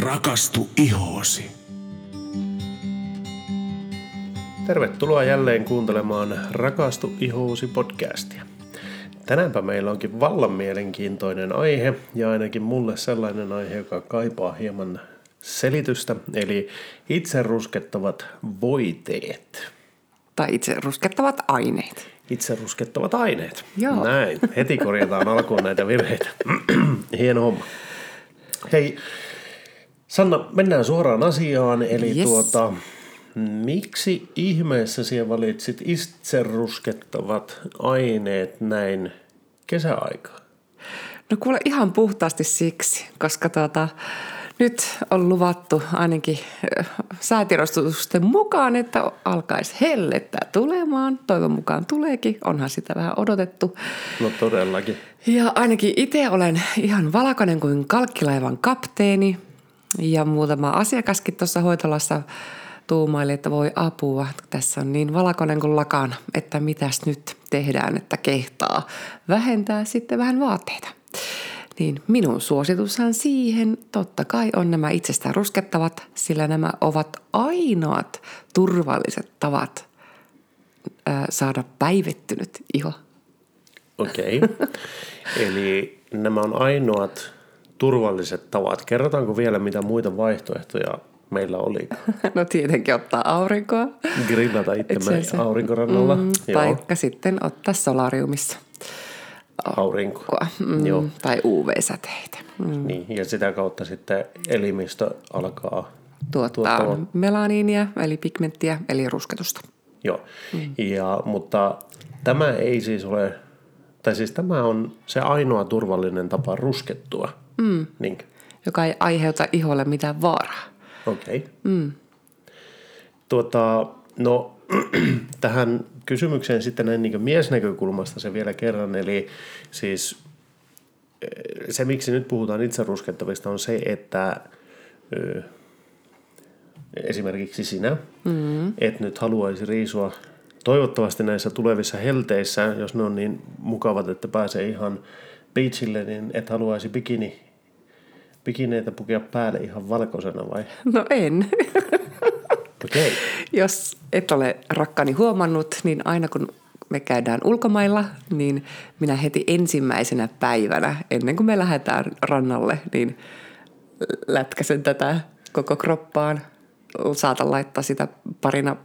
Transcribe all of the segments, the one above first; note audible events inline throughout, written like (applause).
Rakastu ihoosi. Tervetuloa jälleen kuuntelemaan Rakastu ihoosi podcastia. Tänäänpä meillä onkin vallan mielenkiintoinen aihe ja ainakin mulle sellainen aihe, joka kaipaa hieman selitystä, eli itse ruskettavat voiteet. Tai itse ruskettavat aineet. Itse ruskettavat aineet. Joo. Näin. Heti korjataan alkuun näitä virheitä. (clears throat) Hieno homma. Hei, Sanna, mennään suoraan asiaan. Eli Yes. tuota, miksi ihmeessä sinä valitsit itse ruskettavat aineet näin kesäaikaan? No kuule ihan puhtaasti siksi, koska tuota, nyt on luvattu ainakin äh, säätiedostusten mukaan, että alkaisi hellettä tulemaan. Toivon mukaan tuleekin, onhan sitä vähän odotettu. No todellakin. Ja ainakin itse olen ihan valkoinen kuin kalkkilaivan kapteeni ja muutama asiakaskin tuossa hoitolassa tuumaili, että voi apua. Tässä on niin valkoinen kuin lakana, että mitäs nyt tehdään, että kehtaa vähentää sitten vähän vaatteita. Niin minun suositushan siihen totta kai on nämä itsestään ruskettavat, sillä nämä ovat ainoat turvalliset tavat saada päivettynyt iho. Okei. Eli nämä on ainoat turvalliset tavat. Kerrotaanko vielä, mitä muita vaihtoehtoja meillä oli? (laughs) No tietenkin ottaa aurinkoa. Grillata itsemme aurinkorannalla. Mm, Joo, taikka sitten ottaa solariumissa. aurinko. Mm, Joo. Tai UV-säteitä. Mm. Niin, ja sitä kautta sitten elimistö alkaa Tuottaa tuottamaan. melaniinia, eli pigmenttiä, eli rusketusta. Joo, mm. ja, mutta tämä ei siis ole, tai siis tämä on se ainoa turvallinen tapa ruskettua. Mm. Niin, joka ei aiheuta iholle mitään vaaraa. okei. Okay. Mm. Tuota, no (clears throat) tähän kysymykseen sitten näin niin miesnäkökulmasta se vielä kerran, eli siis eh, se, miksi nyt puhutaan itse ruskettavista, on se, että ö, esimerkiksi sinä, mm. et nyt haluaisi riisua toivottavasti näissä tulevissa helteissä, jos ne on niin mukavat, että pääsee ihan beachille, niin et haluaisi bikini, bikineitä pukea päälle ihan valkoisena vai? No en. Okei. Okay. Jos et ole rakkaani huomannut, niin aina kun me käydään ulkomailla, niin minä heti ensimmäisenä päivänä, ennen kuin me lähdetään rannalle, niin lätkäsen tätä koko kroppaan. Saatan laittaa sitä parina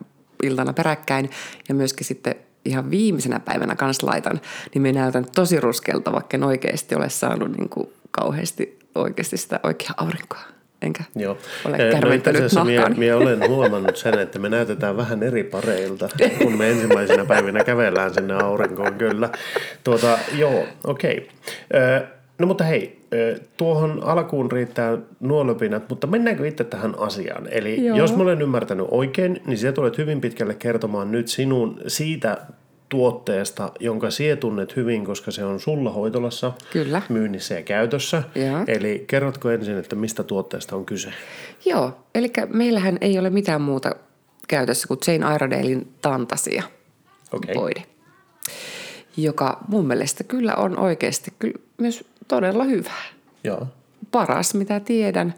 iltana peräkkäin ja myöskin sitten ihan viimeisenä päivänä kans laitan, niin me näytän tosi ruskelta, vaikka en oikeasti ole saanut niin kuin kauheasti oikeasti sitä oikeaa aurinkoa. Enkä Joo. ole Eh, kärventänyt mie, nahkaani. mie olen huomannut sen, että me näytetään vähän eri pareilta, kun me ensimmäisenä päivinä kävellään sinne aurinkoon, kyllä. Tuota, joo, okei. Okay. No mutta hei, tuohon alkuun riittää nuo löpinät, mutta mennäänkö itse tähän asiaan? Eli Joo. jos mä olen ymmärtänyt oikein, niin sä tulet hyvin pitkälle kertomaan nyt sinun siitä tuotteesta, jonka sie tunnet hyvin, koska se on sulla hoitolassa Kyllä. myynnissä ja käytössä. Joo. Eli kerrotko ensin, että mistä tuotteesta on kyse? Joo, eli meillähän ei ole mitään muuta käytössä kuin Jane Iredalein Tantasia Okei. voide, joka mun mielestä kyllä on oikeasti kyllä myös todella hyvä. Joo. Paras, mitä tiedän.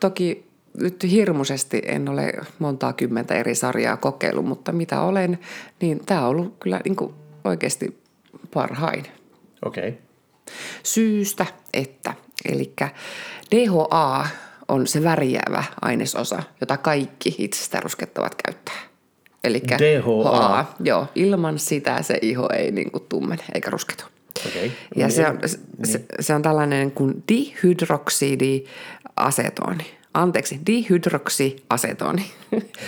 Toki nyt hirmuisesti en ole montaa kymmentä eri sarjaa kokeillut, mutta mitä olen, niin tämä on ollut kyllä niin kuin oikeasti parhain Okei. Okay. syystä, että eli DHA on se värjäävä ainesosa, jota kaikki itsestään ruskettavat käyttää. Eli DHA. joo, ilman sitä se iho ei niin kuin tummene eikä rusketu. Okei. Ja Niin, se on, se, se on tällainen kuin dihydroksidiasetoni. Anteeksi, dihydroksiasetoni.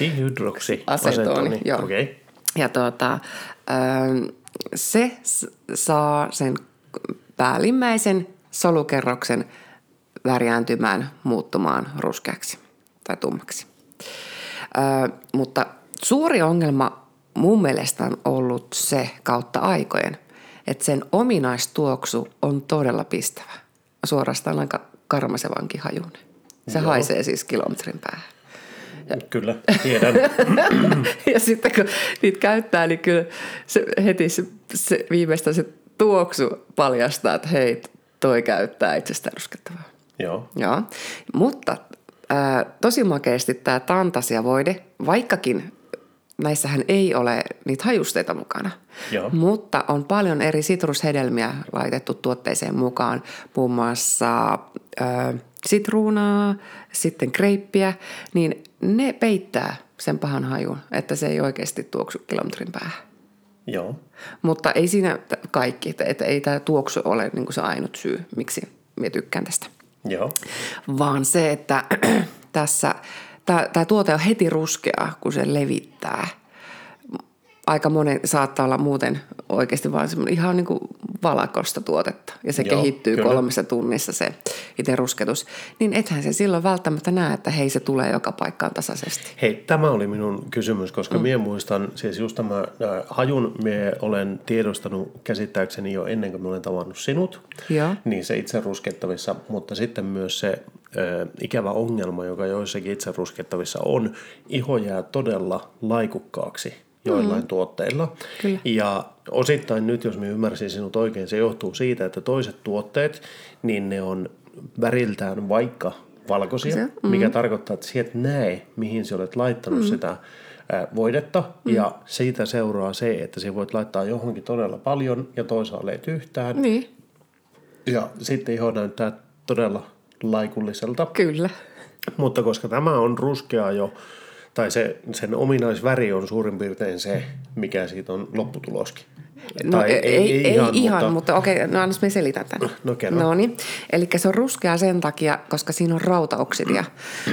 Dihydroksi. Asetoni, joo. Okei. Okay. Ja tuota, ähm, se saa sen päällimmäisen solukerroksen värjääntymään, muuttumaan ruskeaksi tai tummaksi. Ö, mutta suuri ongelma mun mielestä on ollut se kautta aikojen, että sen ominaistuoksu on todella pistävä. Suorastaan aika karmasevankin hajuinen. Se Joo. haisee siis kilometrin päähän. Kyllä, tiedän. (laughs) ja sitten kun niitä käyttää, niin kyllä se heti se, se viimeistä se tuoksu paljastaa, että hei, toi käyttää itsestään ruskettavaa. Joo. Joo, mutta ää, tosi makeasti tämä tantasiavoide, vaikkakin näissähän ei ole niitä hajusteita mukana. Joo. Mutta on paljon eri sitrushedelmiä laitettu tuotteeseen mukaan, muun muassa ää, sitruunaa, sitten kreippiä, niin ne peittää sen pahan hajun, että se ei oikeasti tuoksu kilometrin päähän. Joo. Mutta ei siinä kaikki, että, että ei tämä tuoksu ole niin se ainut syy, miksi minä tykkään tästä. Joo. Vaan se, että (clears throat) tässä tämä tuote on heti ruskea, kun se levittää. Aika monen saattaa olla muuten oikeasti vaan semmoinen ihan niin kuin valakosta tuotetta. Ja se Joo, kehittyy kyllä. kolmessa tunnissa se itse rusketus. Niin ethän se silloin välttämättä näe, että hei se tulee joka paikkaan tasaisesti. Hei, tämä oli minun kysymys, koska mm. minä muistan, siis just tämä äh, hajun minä olen tiedostanut käsittääkseni jo ennen kuin minä olen tavannut sinut. Joo. Niin se itse ruskettavissa, mutta sitten myös se ikävä ongelma, joka joissakin itse ruskettavissa on, iho jää todella laikukkaaksi joillain mm. tuotteilla. Kyllä. Ja osittain nyt, jos minä ymmärsin sinut oikein, se johtuu siitä, että toiset tuotteet, niin ne on väriltään vaikka valkoisia, Se, mm. mikä tarkoittaa, että sieltä näe, mihin sä olet laittanut mm. sitä voidetta, mm. ja siitä seuraa se, että sä voit laittaa johonkin todella paljon ja toisaalle et yhtään, Niin, ja sitten iho näyttää todella laikulliselta. kyllä. Mutta koska tämä on ruskea jo, tai se, sen ominaisväri on suurin piirtein se, mikä siitä on lopputuloskin. No ei, ei, ei ihan, ihan mutta, mutta okei, no annas me selitän tämän. No, kerro. No niin, eli se on ruskea sen takia, koska siinä on rautaoksidia.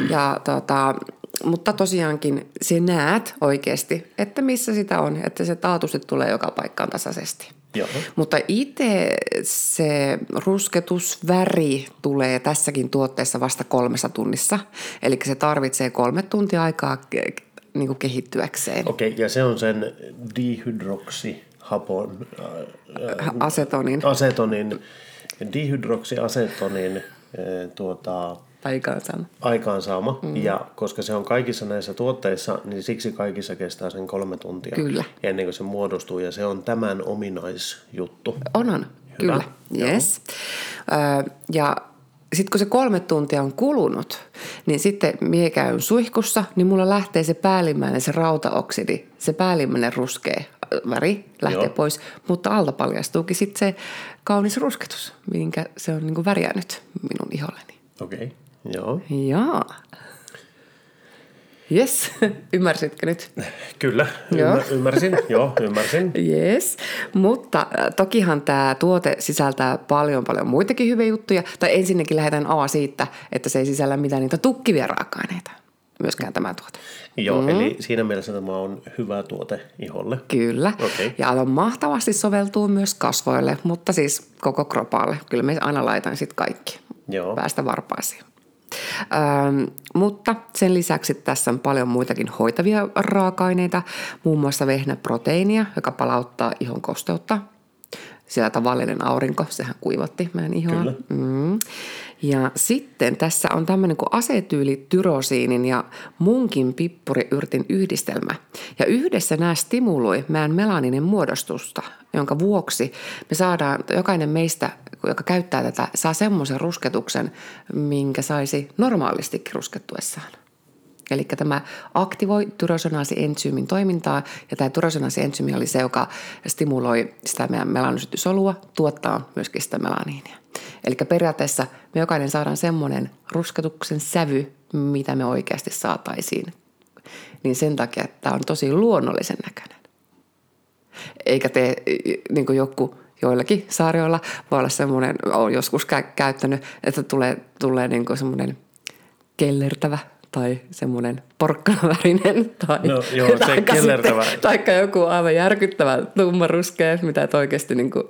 Ja tota, mutta tosiaankin se näet oikeasti, että missä sitä on, että se taatusti tulee joka paikkaan tasaisesti. Joo. Mutta itse se rusketusväri tulee tässäkin tuotteessa vasta kolmessa tunnissa. Eli se tarvitsee kolme tuntia aikaa niin kuin kehittyäkseen. Okei, okay, ja se on sen dihydroksihapon, äh, Asetonin asetonin, dihydroksiasetonin äh, tuota, aikaansaamme. aikaansaama. Mm. Ja koska se on kaikissa näissä tuotteissa, niin siksi kaikissa kestää sen kolme tuntia Kyllä. ennen kuin se muodostuu. Ja se on tämän ominaisjuttu. On, on. Kyllä. Yes. Ö, ja sitten kun se kolme tuntia on kulunut, niin sitten mie käyn suihkussa, niin mulla lähtee se päällimmäinen, se rautaoksidi, se päällimmäinen ruskea väri lähtee Joo. pois, mutta alta paljastuukin sitten se kaunis rusketus, minkä se on niin värjännyt minun iholleni. Okei, okay. Joo. Jaa. Yes, (laughs) ymmärsitkö nyt? Kyllä, Joo. ymmär, ymmärsin. joo, ymmärsin. (laughs) Yes, mutta äh, tokihan tämä tuote sisältää paljon paljon muitakin hyviä juttuja. Tai ensinnäkin lähdetään A siitä, että se ei sisällä mitään niitä tukkivia raaka-aineita. Myöskään tämä tuote. Joo, mm. eli siinä mielessä tämä on hyvä tuote iholle. Kyllä. Okei. Ja aivan mahtavasti soveltuu myös kasvoille, mutta siis koko kropalle. Kyllä me aina laitan sitten kaikki. Joo. Päästä varpaisiin. Ähm, mutta sen lisäksi tässä on paljon muitakin hoitavia raaka-aineita, muun muassa vehnäproteiinia, joka palauttaa ihon kosteutta. Siellä tavallinen aurinko, sehän kuivatti meidän ihoa. Kyllä. Mm. Ja sitten tässä on tämmöinen kuin asetyylityroosiinin ja munkin pippuriyrtin yhdistelmä. Ja yhdessä nämä stimuloi meidän melaninin muodostusta, jonka vuoksi me saadaan, jokainen meistä, joka käyttää tätä, saa semmoisen rusketuksen, minkä saisi normaalistikin ruskettuessaan. Eli tämä aktivoi tyrosonaasi-entsyymin toimintaa, ja tämä tyrosonaasi-entsyymi oli se, joka stimuloi sitä meidän melanosytysolua, tuottaa myöskin sitä melaniinia. Eli periaatteessa me jokainen saadaan semmoinen rusketuksen sävy, mitä me oikeasti saataisiin. Niin sen takia, että tämä on tosi luonnollisen näköinen. Eikä tee niin kuin joku joillakin saarioilla voi olla semmoinen, olen joskus kä- käyttänyt, että tulee, tulee niin kuin semmoinen kellertävä tai semmoinen porkkanavärinen tai, No joo, se taikka taikka joku aivan järkyttävä tummaruskea, mitä et oikeasti, niin kuin,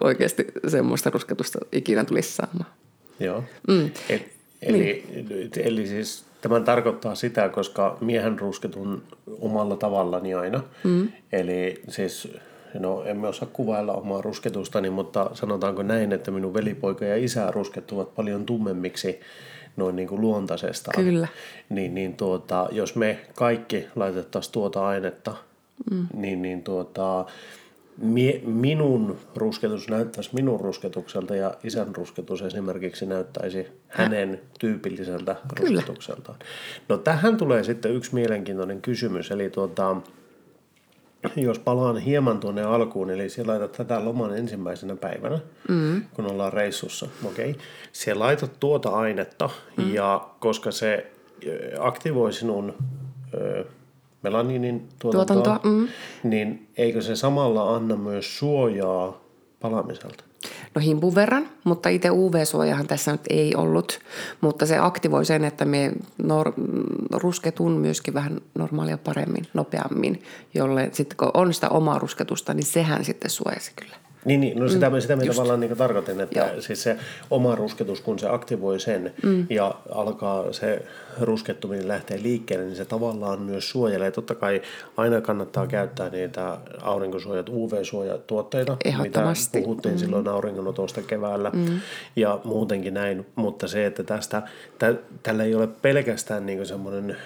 oikeasti semmoista rusketusta ikinä tulisi saamaan. Joo. Mm. Et, eli, niin. eli siis tämän tarkoittaa sitä, koska miehen rusketun omalla tavallani aina. Mm. Eli siis, no emme osaa kuvailla omaa rusketustani, mutta sanotaanko näin, että minun velipoika ja isä ruskettuvat paljon tummemmiksi noin niin kuin luontaisestaan. Kyllä. Niin, niin tuota, jos me kaikki laitettaisiin tuota ainetta, mm. niin, niin tuota, mie, minun rusketus näyttäisi minun rusketukselta ja isän rusketus esimerkiksi näyttäisi hänen tyypilliseltä Kyllä. rusketukseltaan. No tähän tulee sitten yksi mielenkiintoinen kysymys, eli tuota, jos palaan hieman tuonne alkuun, eli siellä laitat tätä loman ensimmäisenä päivänä, mm. kun ollaan reissussa, okei. Okay. Siellä laitat tuota ainetta, mm. ja koska se aktivoi sinun ö, melaniinin tuotantoa, Tuotantoa, mm. niin eikö se samalla anna myös suojaa palamiselta? No himpun verran, mutta itse UV-suojahan tässä nyt ei ollut, mutta se aktivoi sen, että me nor- rusketun myöskin vähän normaalia paremmin, nopeammin, jolle sitten kun on sitä omaa rusketusta, niin sehän sitten suojasi kyllä. Niin, niin no sitä, mm, sitä tavallaan niin tarkoitin, että Joo. siis se oma rusketus, kun se aktivoi sen mm. ja alkaa se ruskettuminen lähteä liikkeelle, niin se tavallaan myös suojelee. Totta kai aina kannattaa käyttää niitä aurinkosuojat, UV-suojatuotteita, mitä puhuttiin mm. silloin auringonotosta keväällä mm. ja muutenkin näin. Mutta se, että tästä, tä, tällä ei ole pelkästään niin semmoinen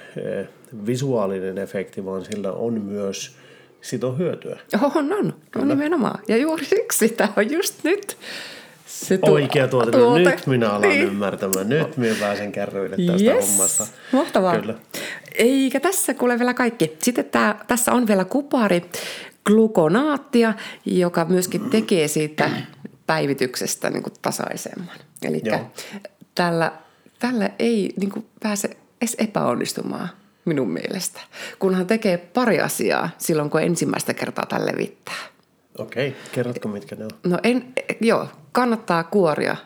visuaalinen efekti, vaan sillä on myös siitä on hyötyä. On, on, on nimenomaan. Ja juuri siksi tämä on just nyt se tuo- Oikea tuote. tuote. Nyt minä alan niin. ymmärtämään. Nyt minä pääsen kärryille tästä yes. hommasta. Mahtavaa. Kyllä. Eikä tässä kuule vielä kaikki. Sitten tää, tässä on vielä kupari glukonaattia, joka myöskin tekee siitä päivityksestä niin kuin tasaisemman. Eli tällä, tällä ei niin kuin pääse edes epäonnistumaan minun mielestä, kunhan tekee pari asiaa silloin, kun ensimmäistä kertaa tälle levittää. Okei, kerrotko mitkä ne on? No en, joo, kannattaa kuoria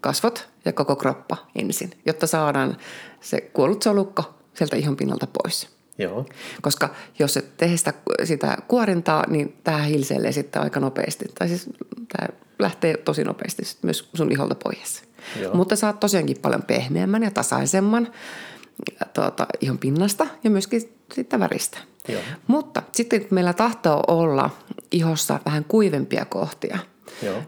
kasvot ja koko kroppa ensin, jotta saadaan se kuollut solukko sieltä ihon pinnalta pois. Joo, Koska jos et tee sitä, sitä kuorintaa, niin tämä hilseilee sitten aika nopeasti. Tai siis tämä lähtee tosi nopeasti myös sun iholta pois. Joo. Mutta saat tosiaankin paljon pehmeämmän ja tasaisemman tuota, ihon pinnasta ja myöskin siitä väristä. Joo. Mutta sitten kun meillä tahtoo olla ihossa vähän kuivempia kohtia, joo,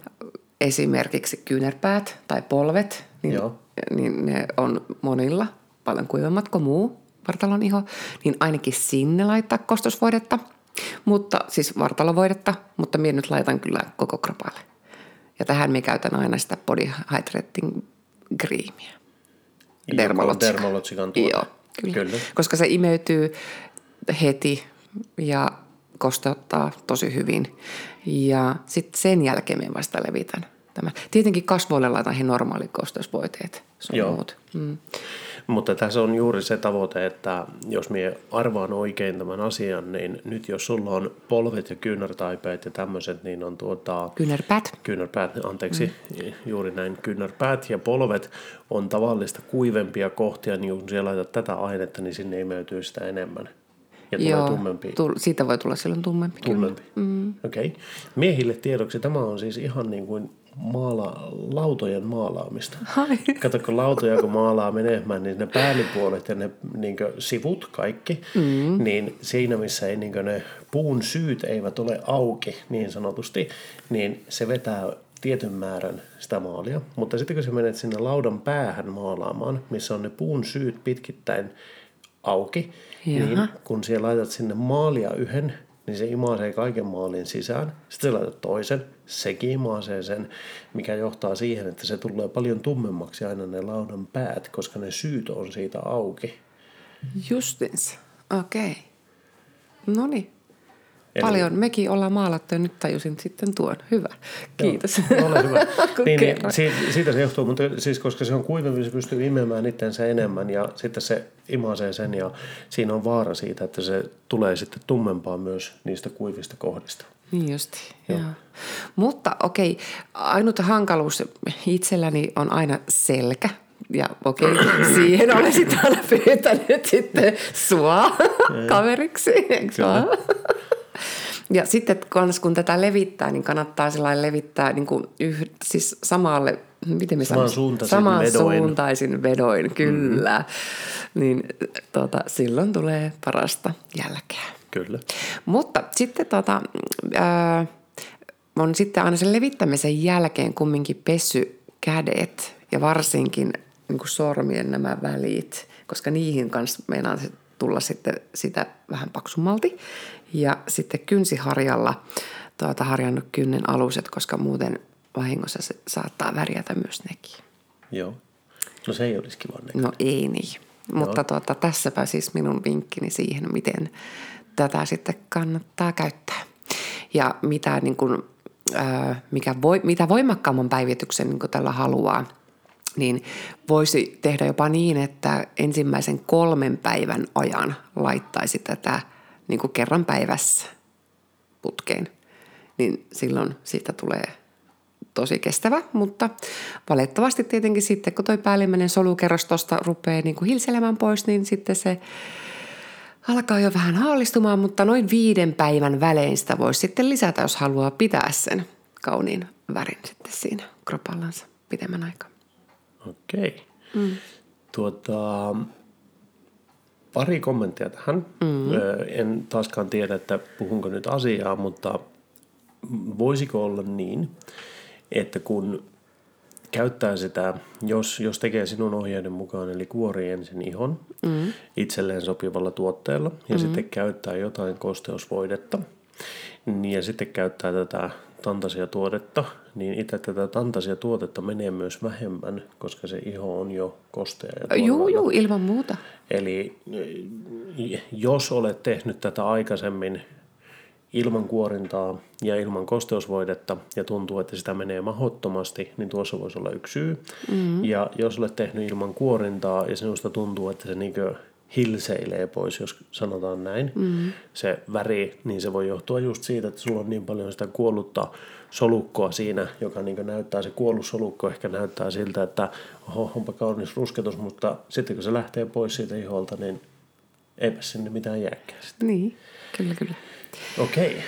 esimerkiksi kyynärpäät tai polvet, niin, Joo. niin ne on monilla paljon kuivemmat kuin muu vartalon iho, niin ainakin sinne laittaa kostosvoidetta, mutta siis vartalovoidetta, mutta minä nyt laitan kyllä koko kropalle. Ja tähän me käytän aina sitä body hydrating creamia. Dermalogica. Dermalogican tuote. Joo, kyllä. Kyllä. Koska se imeytyy heti ja kosteuttaa tosi hyvin. Ja sitten sen jälkeen me vasta levitän tämän. Tietenkin kasvoille laitan he normaalit kosteusvoiteet sun Joo. muut. Mm. Mutta tässä on juuri se tavoite, että jos minä arvaan oikein tämän asian, niin nyt jos sulla on polvet ja kyynärtaipeet ja tämmöiset, niin on tuota... Kyynärpäät. Kyynärpäät, anteeksi, mm. juuri näin, kyynärpäät ja polvet on tavallista kuivempia kohtia, niin kun siellä laitat tätä ainetta, niin sinne imeytyy sitä enemmän. Ja tulee Joo, tummempi. tull- siitä voi tulla silloin tummempi. tummempi. Mm. Okei. Okay. Miehille tiedoksi tämä on siis ihan niin kuin maala, lautojen maalaamista. Ai. Kato, kun lautoja kun maalaa menemään, niin ne päällipuolet ja ne niin sivut kaikki, mm. niin siinä missä ei, niin ne puun syyt eivät ole auki niin sanotusti, niin se vetää tietyn määrän sitä maalia. Mutta sitten kun sä menet sinne laudan päähän maalaamaan, missä on ne puun syyt pitkittäin auki, Jaha. niin kun siellä laitat sinne maalia yhden, niin se imaisee kaiken maalin sisään. Sitten sä laitat toisen, sekin imaisee sen, mikä johtaa siihen, että se tulee paljon tummemmaksi aina ne laudan päät, koska ne syyt on siitä auki. Justins. Okei. Okay. No niin. Paljon mekin ollaan maalattu ja nyt tajusin sitten tuon. Hyvä. Kiitos. Joo, ole hyvä. Niin, niin, siitä, siitä se johtuu, mutta siis koska se on kuivempi, se pystyy imemään itsensä enemmän ja sitten se imasee sen ja siinä on vaara siitä, että se tulee sitten tummempaa myös niistä kuivista kohdista. Niin justi, joo. Mutta okei, ainut hankaluus itselläni on aina selkä. Ja okei, (coughs) siihen olen sitten aina pyytänyt sitten sua kaveriksi, eikö? Ja sitten kans kun tätä levittää, niin kannattaa sellainen levittää niin kuin yh, siis samalle, miten me sanotaan? Samansuuntaisin Saman vedoin. suuntaisin vedoin, kyllä. Mm-hmm. Niin tota, silloin tulee parasta jälkeä. Kyllä. Mutta sitten tota, ää, on sitten aina sen levittämisen jälkeen kumminkin pessy kädet ja varsinkin niin kuin sormien nämä välit, koska niihin kanssa meinaa se tulla sitten sitä vähän paksummalti. Ja sitten kynsiharjalla tuota, harjannut kynnen aluset, koska muuten vahingossa se saattaa värjätä myös nekin. Joo. No se ei olisi kiva näköinen. No ei niin. Mutta tuota, tässäpä siis minun vinkkini siihen, miten tätä sitten kannattaa käyttää. Ja mitä, niin kuin, ää, mikä voi, mitä voimakkaamman päivityksen niin tällä haluaa, niin voisi tehdä jopa niin, että ensimmäisen kolmen päivän ajan laittaisi tätä niin kuin kerran päivässä putkeen. Niin silloin siitä tulee tosi kestävä, mutta valitettavasti tietenkin sitten, kun toi päällimmäinen solukerros tuosta rupeaa niin kuin hilselemään pois, niin sitten se alkaa jo vähän haalistumaan, mutta noin viiden päivän välein sitä voisi sitten lisätä, jos haluaa pitää sen kauniin värin sitten siinä kropallansa pidemmän aikaa. Okei. Mm. Tuota, pari kommenttia tähän. Mm. En taaskaan tiedä, että puhunko nyt asiaa, mutta voisiko olla niin, että kun käyttää sitä, jos, jos tekee sinun ohjeiden mukaan, eli kuori ensin ihon mm. itselleen sopivalla tuotteella ja mm. sitten käyttää jotain kosteusvoidetta, niin ja sitten käyttää tätä tuotetta, niin itse tätä tuotetta menee myös vähemmän, koska se iho on jo kostea ja Joo, joo, ilman muuta. Eli jos olet tehnyt tätä aikaisemmin ilman kuorintaa ja ilman kosteusvoidetta ja tuntuu, että sitä menee mahottomasti, niin tuossa voisi olla yksi syy. Mm-hmm. Ja jos olet tehnyt ilman kuorintaa ja sinusta tuntuu, että se niinkö hilseilee pois, jos sanotaan näin, mm-hmm. se väri, niin se voi johtua just siitä, että sulla on niin paljon sitä kuollutta solukkoa siinä, joka niin näyttää, se kuollut solukko ehkä näyttää siltä, että oho, onpa kaunis rusketus, mutta sitten kun se lähtee pois siitä iholta, niin eipä sinne mitään jääkään. Niin, kyllä, kyllä. Okei.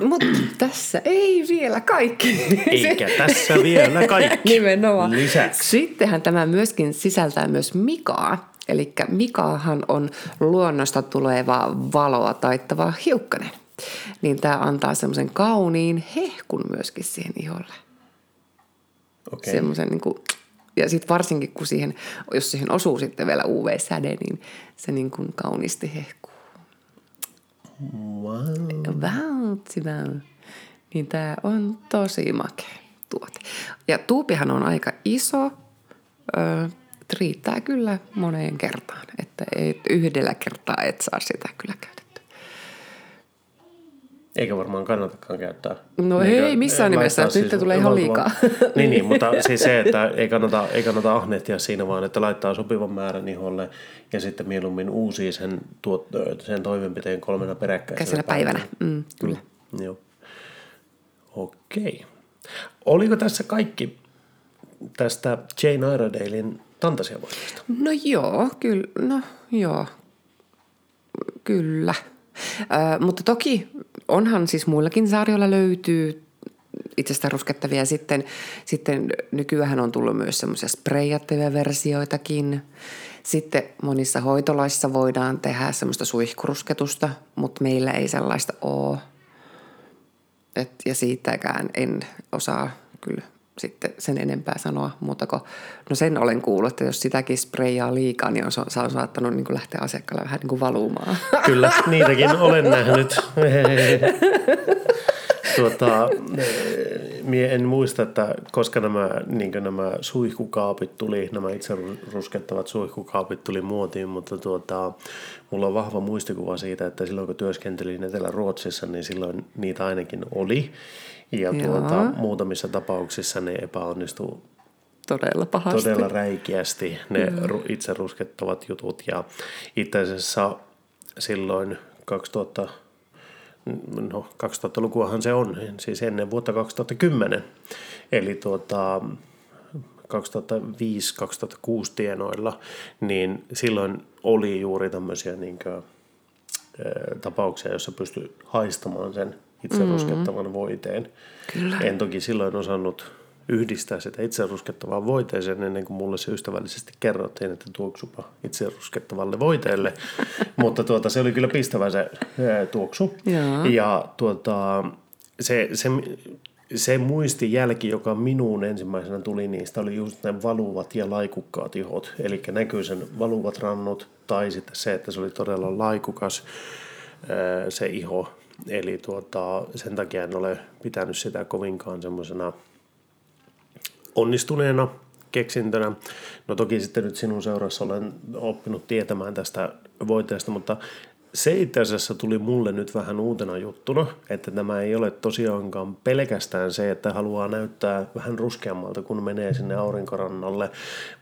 Mutta tässä ei vielä kaikki. Eikä tässä vielä kaikki. (laughs) Nimenomaan. Lisäksi. Sittenhän tämä myöskin sisältää myös mikaa. Eli mikaahan on luonnosta tulevaa valoa taittava hiukkanen. Niin tämä antaa semmoisen kauniin hehkun myöskin siihen iholle. Okay. Semmoisen niin kuin, ja sitten varsinkin, kun siihen, jos siihen osuu sitten vielä UV-säde, niin se niin kuin kauniisti hehkuu. Wow. Wow, Niin tämä on tosi makea tuote. Ja tuupihan on aika iso. Riittää kyllä moneen kertaan. Että ei, yhdellä kertaa et saa sitä kyllä käytettyä. Eikä varmaan kannatakaan käyttää. No niin ei missään nimessä, siis nyt tulee ihan liikaa. (laughs) niin, niin, mutta siis se, että ei kannata, ei kannata ahnehtia siinä, vaan että laittaa sopivan määrän iholle ja sitten mieluummin uusii sen, tuot, sen toimenpiteen kolmena peräkkäisenä Käisenä päivänä. päivänä. Mm, kyllä. Mm, joo. Okei. Oliko tässä kaikki tästä Jane Iredalein fantasiavoimasta? No joo, kyllä. No joo, kyllä. Ö, mutta toki onhan siis muillakin sarjoilla löytyy itsestään ruskettavia. Sitten, sitten nykyään on tullut myös semmoisia spreijattuja versioitakin. Sitten monissa hoitolaissa voidaan tehdä semmoista suihkurusketusta, mutta meillä ei sellaista ole. Et, ja siitäkään en osaa kyllä sitten sen enempää sanoa muuta kuin, no sen olen kuullut, että jos sitäkin spreijaa liikaa, niin on, se on saattanut niin kuin lähteä asiakkaalle vähän niin kuin valumaan. (laughs) Kyllä, niitäkin olen nähnyt. (laughs) tuota, mie en muista, että koska nämä, niin nämä suihkukaapit tuli, nämä itse ruskettavat suihkukaapit tuli muotiin, mutta tuota, mulla on vahva muistikuva siitä, että silloin kun työskentelin Etelä-Ruotsissa, niin silloin niitä ainakin oli. Ja tuota, muutamissa tapauksissa ne epäonnistuu todella pahasti. Todella räikeästi ne Joo. itse ruskettavat jutut. Ja itse asiassa silloin 2000, no 2000-lukuahan se on, siis ennen vuotta 2010. Eli tuota, 2005-2006 tienoilla, niin silloin oli juuri tämmöisiä niin kuin, tapauksia, joissa pystyi haistamaan sen itse mm-hmm. ruskettavan voiteen. Kyllä. En toki silloin osannut yhdistää sitä itse ruskettavaan voiteeseen ennen kuin mulle se ystävällisesti kerrottiin, että tuoksupa itse ruskettavalle voiteelle. (laughs) Mutta tuota, se oli kyllä pistävä se tuoksu. Ja, ja tuota, se, se, se muistijälki, joka minuun ensimmäisenä tuli niistä, oli just ne valuvat ja laikukkaat ihot. Eli näkyy sen valuvat rannut tai sitten se, että se oli todella laikukas se iho Eli tuota, sen takia en ole pitänyt sitä kovinkaan semmoisena onnistuneena keksintönä. No toki sitten nyt sinun seurassa olen oppinut tietämään tästä voiteesta, mutta se itse asiassa tuli mulle nyt vähän uutena juttuna, että tämä ei ole tosiaankaan pelkästään se, että haluaa näyttää vähän ruskeammalta, kun menee sinne aurinkorannalle,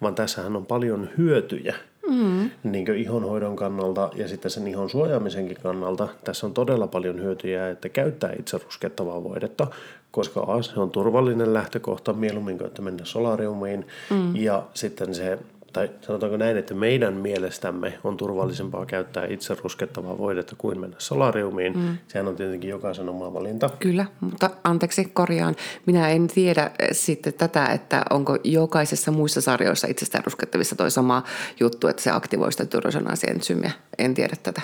vaan tässähän on paljon hyötyjä mm. niin ihonhoidon kannalta ja sitten sen ihon suojaamisenkin kannalta. Tässä on todella paljon hyötyjä, että käyttää itse ruskettavaa voidetta, koska A, se on turvallinen lähtökohta mieluummin kuin että mennä solariumiin mm. ja sitten se tai sanotaanko näin, että meidän mielestämme on turvallisempaa käyttää itse ruskettavaa voidetta kuin mennä solariumiin. Mm. Sehän on tietenkin jokaisen oma valinta. Kyllä, mutta anteeksi korjaan. Minä en tiedä eh, sitten tätä, että onko jokaisessa muissa sarjoissa itsestään ruskettavissa toi sama juttu, että se aktivoi sitä tyrosanasientsyymiä. En tiedä tätä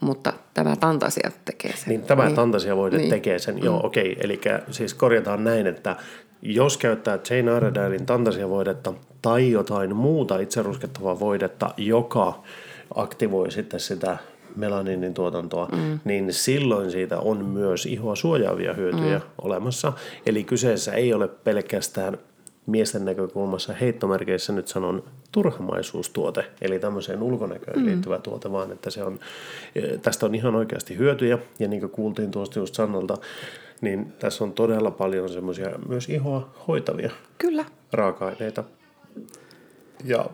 mutta tämä Tantasia tekee sen. Niin, tämä niin. Tantasia voide niin. tekee sen, joo mm. okei. Okay. Eli siis korjataan näin, että jos käyttää Jane Iredalein Tantasia-voidetta tai jotain muuta itseruskettavaa voidetta, joka aktivoi sitten sitä melaninin tuotantoa, mm. niin silloin siitä on myös ihoa suojaavia hyötyjä mm. olemassa. Eli kyseessä ei ole pelkästään miesten näkökulmassa heittomerkeissä nyt sanon turhamaisuustuote, eli tämmöiseen ulkonäköön mm. liittyvä tuote, vaan että se on, tästä on ihan oikeasti hyötyjä, ja niin kuin kuultiin tuosta just Sannalta, niin tässä on todella paljon semmoisia myös ihoa hoitavia Kyllä. raaka-aineita. Ja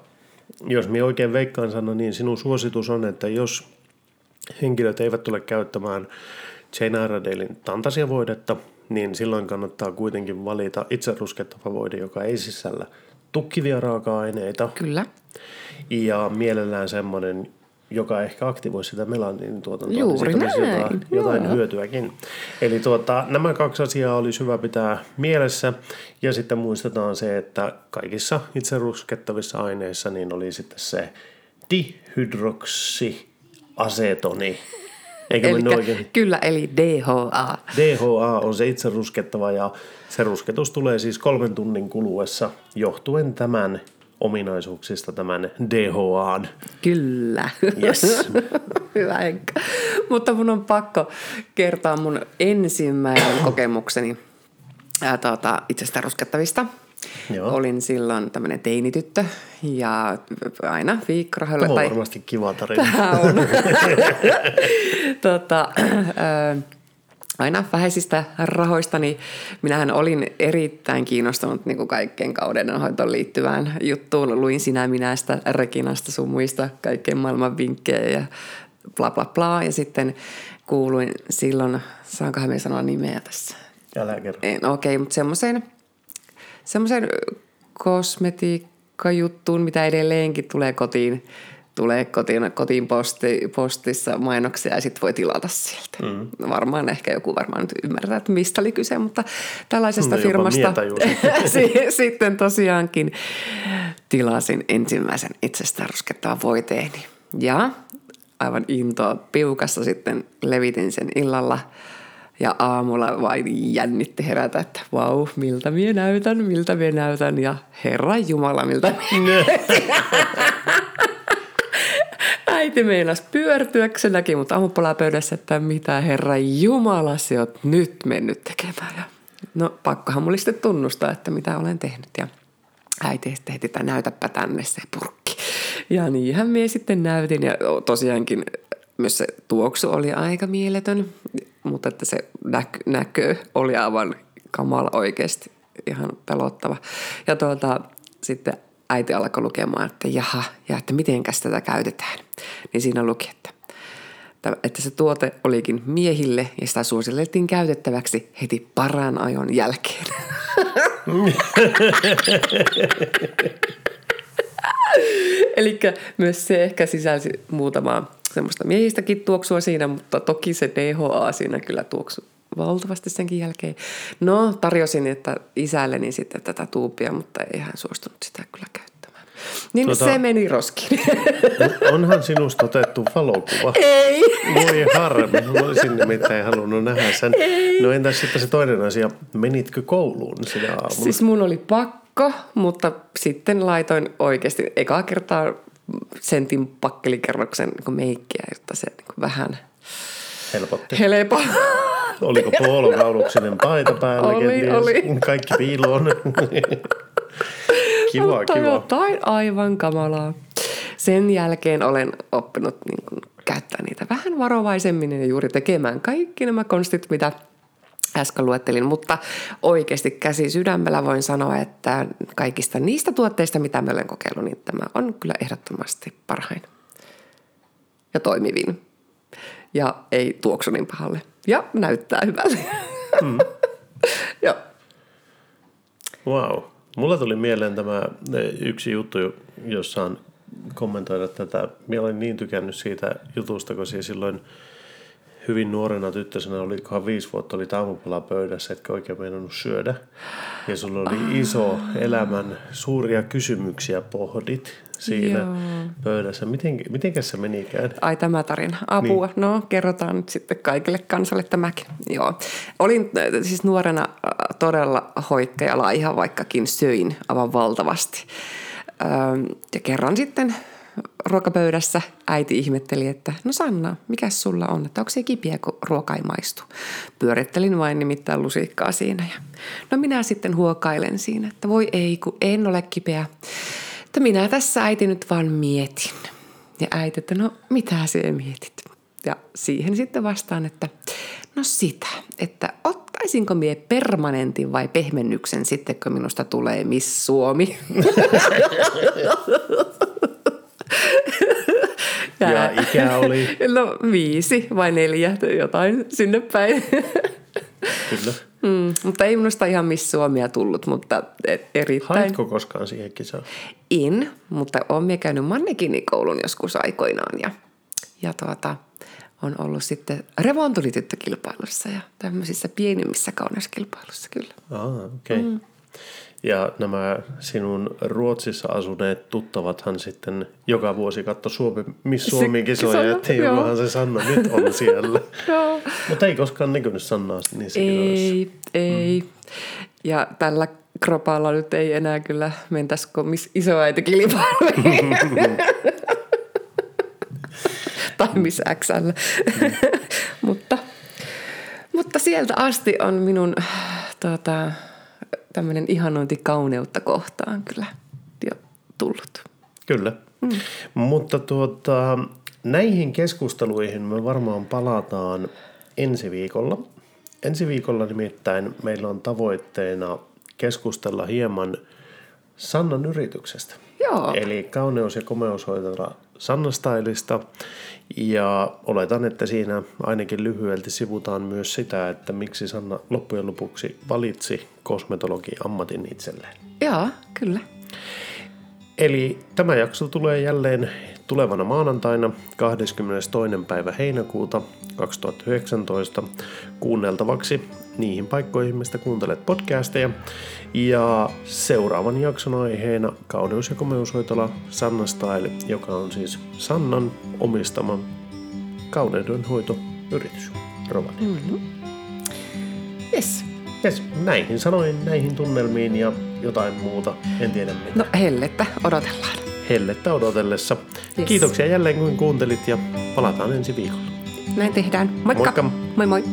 jos minä oikein veikkaan sano, niin sinun suositus on, että jos henkilöt eivät tule käyttämään Jane Iredalein tantasiavoidetta, niin silloin kannattaa kuitenkin valita itse ruskettava voide, joka ei sisällä tukkivia raaka-aineita. Kyllä. Ja mielellään semmoinen, joka ehkä aktivoi sitä melaninin tuotantoa. Juuri niin näin. Jotain, jotain hyötyäkin. Eli tuota, nämä kaksi asiaa olisi hyvä pitää mielessä. Ja sitten muistetaan se, että kaikissa itse ruskettavissa aineissa niin oli sitten se dihydroksiasetoni. Eikä Elikkä, oikein? Kyllä, eli DHA. DHA on se itse ruskettava ja se rusketus tulee siis kolmen tunnin kuluessa johtuen tämän ominaisuuksista tämän DHAn. Kyllä. Yes. (laughs) Hyvä Henkka. Mutta mun on pakko kertoa mun ensimmäinen kokemukseni ää, tuota, itsestä ruskettavista. Joo. Olin silloin tämmöinen teinityttö ja aina viikkorahoilla. Tämä on tai... varmasti kiva tarina. Tämä on. (laughs) (laughs) (clears throat) tota, äh, aina vähäisistä rahoista, niin minähän olin erittäin kiinnostunut niin kuin kaikkeen kaudenhoitoon liittyvään juttuun. Luin sinä minästä, Reginasta, sun muista, kaikkeen maailman vinkkejä ja bla bla bla. Ja sitten kuuluin silloin, saankohan me sanoa nimeä tässä? Älä kerro. Okei, okay, mutta semmoiseen semmoisen kosmetiikkajuttuun, mitä edelleenkin tulee kotiin tulee kotiin, kotiin posti, postissa mainoksia ja sitten voi tilata sieltä. Mm. Varmaan ehkä joku varmaan nyt ymmärtää, että mistä oli kyse, mutta tällaisesta no, firmasta (laughs) sitten tosiaankin tilasin ensimmäisen itsestään ruskettavan voiteeni. Ja aivan intoa piukassa sitten levitin sen illalla – ja aamulla vain jännitti herätä, että vau, miltä minä näytän, miltä minä näytän. Ja Herra Jumala, miltä (laughs) Äiti meinas pyörtyä, se näki mut aamupalapöydässä, että mitä Herra Jumala sä oot nyt mennyt tekemään. Ja no pakkohan mulla sitten tunnustaa, että mitä olen tehnyt. Ja äiti sitten heti, että näytäpä tänne se purkki. Ja niinhän minä sitten näytin ja tosiaankin myös se tuoksu oli aika mieletön, mutta että se näkö, näkö oli aivan kamala oikeasti ihan pelottava. Ja tuota, sitten äiti alkoi lukemaan, että jaha, ja että mitenkäs tätä käytetään. Niin siinä luki, että, että se tuote olikin miehille ja sitä suositeltiin käytettäväksi heti paran ajon jälkeen. (laughs) Eli myös se ehkä sisälsi muutamaa semmoista miehistäkin tuoksua siinä, mutta toki se DHA siinä kyllä tuoksu valtavasti senkin jälkeen. No, tarjosin että isälleni sitten tätä tuupia, mutta ei hän suostunut sitä kyllä käyttämään. Niin tuota, se meni roskiin. Onhan sinusta otettu valokuva. Ei. Voi harmi, olisin nimittäin halunnut nähdä sen. Ei. No entäs sitten se toinen asia, menitkö kouluun sinä aamulla? Siis mun oli pakko, mutta sitten laitoin oikeasti ekaa kertaa sentin pakkelikerroksen niin meikkiä, jotta se niin vähän Helpotti. Helpo. Oliko puolokauluksinen paita päällä Oli, kenties? oli. Kaikki piiloon. (laughs) kiva, Mutta kiva. jotain aivan kamalaa. Sen jälkeen olen oppinut niin kuin, käyttää niitä vähän varovaisemmin ja juuri tekemään kaikki nämä konstit, mitä äsken luettelin, mutta oikeasti käsi sydämellä voin sanoa, että kaikista niistä tuotteista, mitä mä olen kokeillut, niin tämä on kyllä ehdottomasti parhain ja toimivin. Ja ei tuoksu niin pahalle. Ja näyttää hyvälle. Mm. (laughs) ja Wow. Mulla tuli mieleen tämä yksi juttu, jos saan kommentoida tätä. Minä olen niin tykännyt siitä jutusta, kun silloin hyvin nuorena tyttösenä, olikohan viisi vuotta, oli aamupala pöydässä, etkä oikein meinannut syödä. Ja sulla oli iso elämän suuria kysymyksiä pohdit siinä Joo. pöydässä. Miten, mitenkäs se menikään? Ai tämä tarina. Apua. Niin. No, kerrotaan nyt sitten kaikille kansalle tämäkin. Joo. Olin äh, siis nuorena äh, todella hoikka ja laiha, vaikkakin söin aivan valtavasti. Ähm, Ja kerran sitten ruokapöydässä äiti ihmetteli, että no Sanna, mikä sulla on, että onko se kipiä, kun ruoka ei maistu. Pyörittelin vain nimittäin lusikkaa siinä ja no minä sitten huokailen siinä, että voi ei, kun en ole kipeä. Että minä tässä äiti nyt vaan mietin. Ja äiti, että no mitä se mietit? Ja siihen sitten vastaan, että no sitä, että ottaisinko mie permanentin vai pehmennyksen sitten, kun minusta tulee Miss Suomi. (laughs) Ja ikä oli, No viisi vai neljä, jotain sinne päin. kyllä. Mm, mutta ei minusta ihan Miss Suomia tullut, mutta e- erittäin. Haitko koskaan siihen kisaan? En, mutta olen minä käynyt mannekinikoulun joskus aikoinaan ja, ja tuota, on ollut sitten revontulityttökilpailussa ja tämmöisissä pienimmissä kauneuskilpailussa kyllä. Ah, okei. Okay. Mm. Ja nämä sinun Ruotsissa asuneet tuttavathan sitten joka vuosi katto Suomi, Miss Suomi kisoja, joo. jokohan se Sanna nyt on (laughs) siellä. Joo. Mutta ei koskaan näkynyt Sannaa niissä kisoissa. Ei, ei. Mm. Ja tällä kropalla nyt ei enää kyllä mentäisi kuin miss isoäiti kilpailuihin. (laughs) tai miss XL. (laughs) mutta, mutta sieltä asti on minun tuota, tämmöinen ihanointi kauneutta kohtaan kyllä jo tullut. Kyllä. Mm. Mutta tuota, näihin keskusteluihin me varmaan palataan ensi viikolla. Ensi viikolla nimittäin meillä on tavoitteena keskustella hieman Sannan yrityksestä. Joo. Eli kauneus- ja komeushoitaja Sanna Stylista. Ja oletan, että siinä ainakin lyhyelti sivutaan myös sitä, että miksi Sanna loppujen lopuksi valitsi kosmetologian ammatin itselleen. Joo, kyllä. Eli tämä jakso tulee jälleen tulevana maanantaina 22. päivä heinäkuuta 2019 kuunneltavaksi niihin paikkoihin, mistä kuuntelet podcasteja. Ja seuraavan jakson aiheena kauneus- ja komeushoitola Sanna Style, joka on siis Sannan omistama kauneudenhoitoyritys Rovaniemi. Mm. Yes. Yes, näihin sanoin, näihin tunnelmiin ja jotain muuta, en tiedä mitä. No hellettä odotellaan. hellettä odotellessa. Yes. Kiitoksia jälleen kun kuuntelit ja palataan ensi viikolla. Näin tehdään. Moikka! Moikka. Moi moi!